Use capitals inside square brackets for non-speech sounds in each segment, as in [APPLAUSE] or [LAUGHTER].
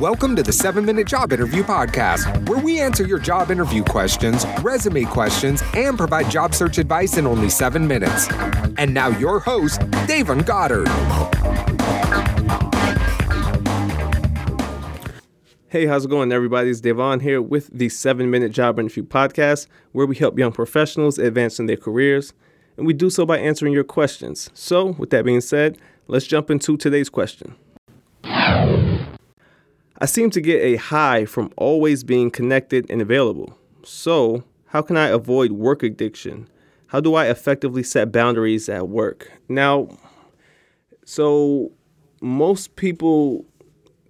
Welcome to the 7 Minute Job Interview Podcast, where we answer your job interview questions, resume questions, and provide job search advice in only 7 minutes. And now, your host, Dayvon Goddard. Hey, how's it going, everybody? It's Dayvon here with the 7 Minute Job Interview Podcast, where we help young professionals advance in their careers. And we do so by answering your questions. So, with that being said, let's jump into today's question. I seem to get a high from always being connected and available. So, how can I avoid work addiction? How do I effectively set boundaries at work? Now, so most people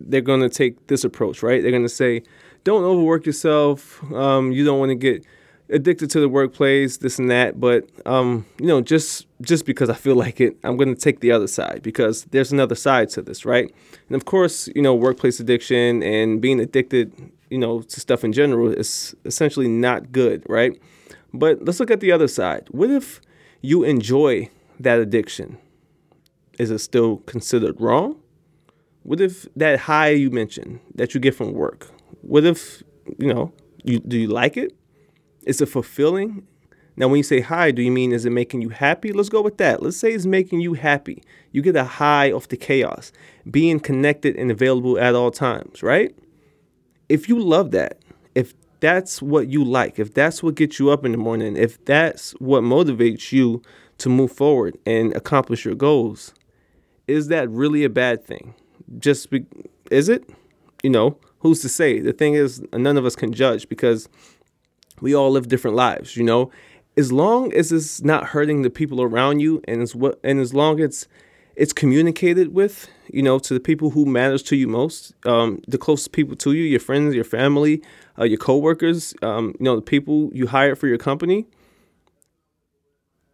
they're going to take this approach, right? They're going to say, don't overwork yourself. Um, you don't want to get addicted to the workplace, this and that. But um, you know, just just because I feel [LAUGHS] like it, I'm going to take the other side because there's another side to this, right? And of course, you know, workplace addiction and being addicted, you know, to stuff in general is essentially not good, right? But let's look at the other side. What if you enjoy that addiction? Is it still considered wrong? What if that high you mentioned that you get from work? What if, you know, you do you like it? Is it fulfilling? Now, when you say high, do you mean is it making you happy? Let's go with that. Let's say it's making you happy. You get a high off the chaos, being connected and available at all times, right? If you love that, if that's what you like, if that's what gets you up in the morning, if that's what motivates you to move forward and accomplish your goals, is that really a bad thing? Just be, is it? You know, who's to say? The thing is, none of us can judge because we all live different lives, you know. As long as it's not hurting the people around you, and as what, and as long as it's communicated with, you know, to the people who matters to you most, um, the closest people to you, your friends, your family, uh, your coworkers, um, you know, the people you hire for your company.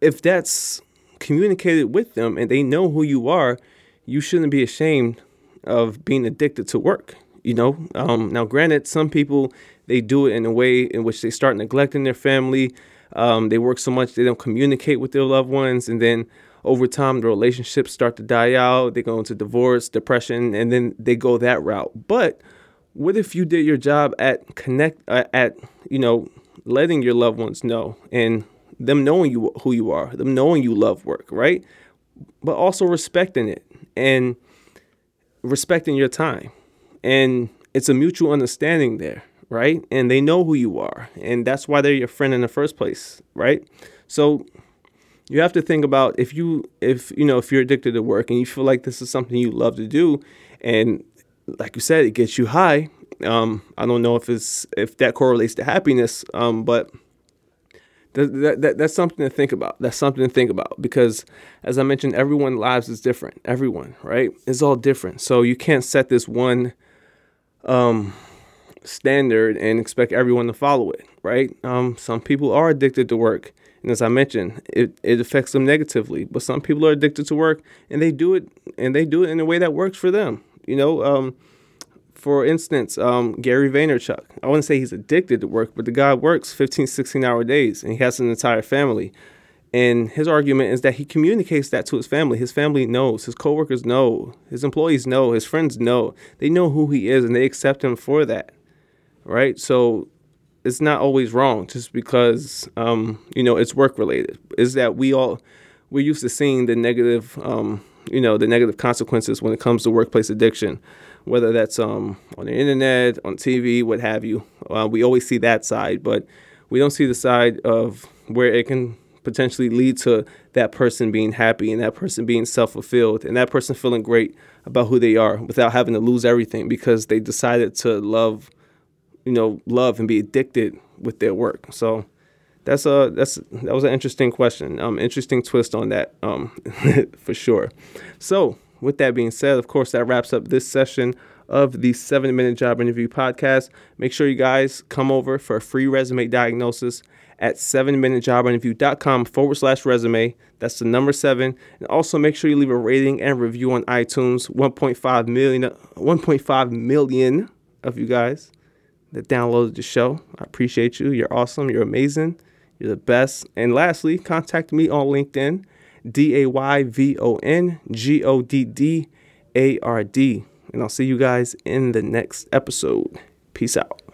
If that's communicated with them and they know who you are, you shouldn't be ashamed of being addicted to work. You know, um, now granted, some people they do it in a way in which they start neglecting their family. Um, they work so much they don't communicate with their loved ones, and then over time the relationships start to die out. They go into divorce, depression, and then they go that route. But what if you did your job at connect uh, at you know letting your loved ones know and them knowing you who you are, them knowing you love work, right? But also respecting it and respecting your time. And it's a mutual understanding there right? And they know who you are. And that's why they're your friend in the first place, right? So you have to think about if you if you know if you're addicted to work and you feel like this is something you love to do and like you said it gets you high um, i don't know if it's if that correlates to happiness um, but that, that, that's something to think about that's something to think about because as i mentioned everyone's lives is different everyone right it's all different so you can't set this one um, standard and expect everyone to follow it, right? Um, some people are addicted to work. And as I mentioned, it, it affects them negatively. But some people are addicted to work and they do it and they do it in a way that works for them. You know, um, for instance, um, Gary Vaynerchuk. I wouldn't say he's addicted to work, but the guy works 15, 16 hour days and he has an entire family. And his argument is that he communicates that to his family. His family knows, his coworkers know, his employees know, his friends know. They know who he is and they accept him for that right? So it's not always wrong just because um, you know it's work related. Is that we all we're used to seeing the negative um, you know the negative consequences when it comes to workplace addiction, whether that's um, on the internet, on TV, what have you. Uh, we always see that side, but we don't see the side of where it can potentially lead to that person being happy and that person being self fulfilled and that person feeling great about who they are without having to lose everything because they decided to love you know, love and be addicted with their work. So that's a that's that was an interesting question. Um, interesting twist on that, um, [LAUGHS] for sure. So with that being said, of course, that wraps up this session of the seven minute job interview podcast. Make sure you guys come over for a free resume diagnosis at 7minutejobinterview.com forward slash resume. That's the number seven. And also make sure you leave a rating and review on iTunes. 1.5 million, 1.5 million of you guys that downloaded the show. I appreciate you. You're awesome. You're amazing. You're the best. And lastly, contact me on LinkedIn, D A Y V O N G O D D A R D. and I'll see you guys in the next episode. Peace out.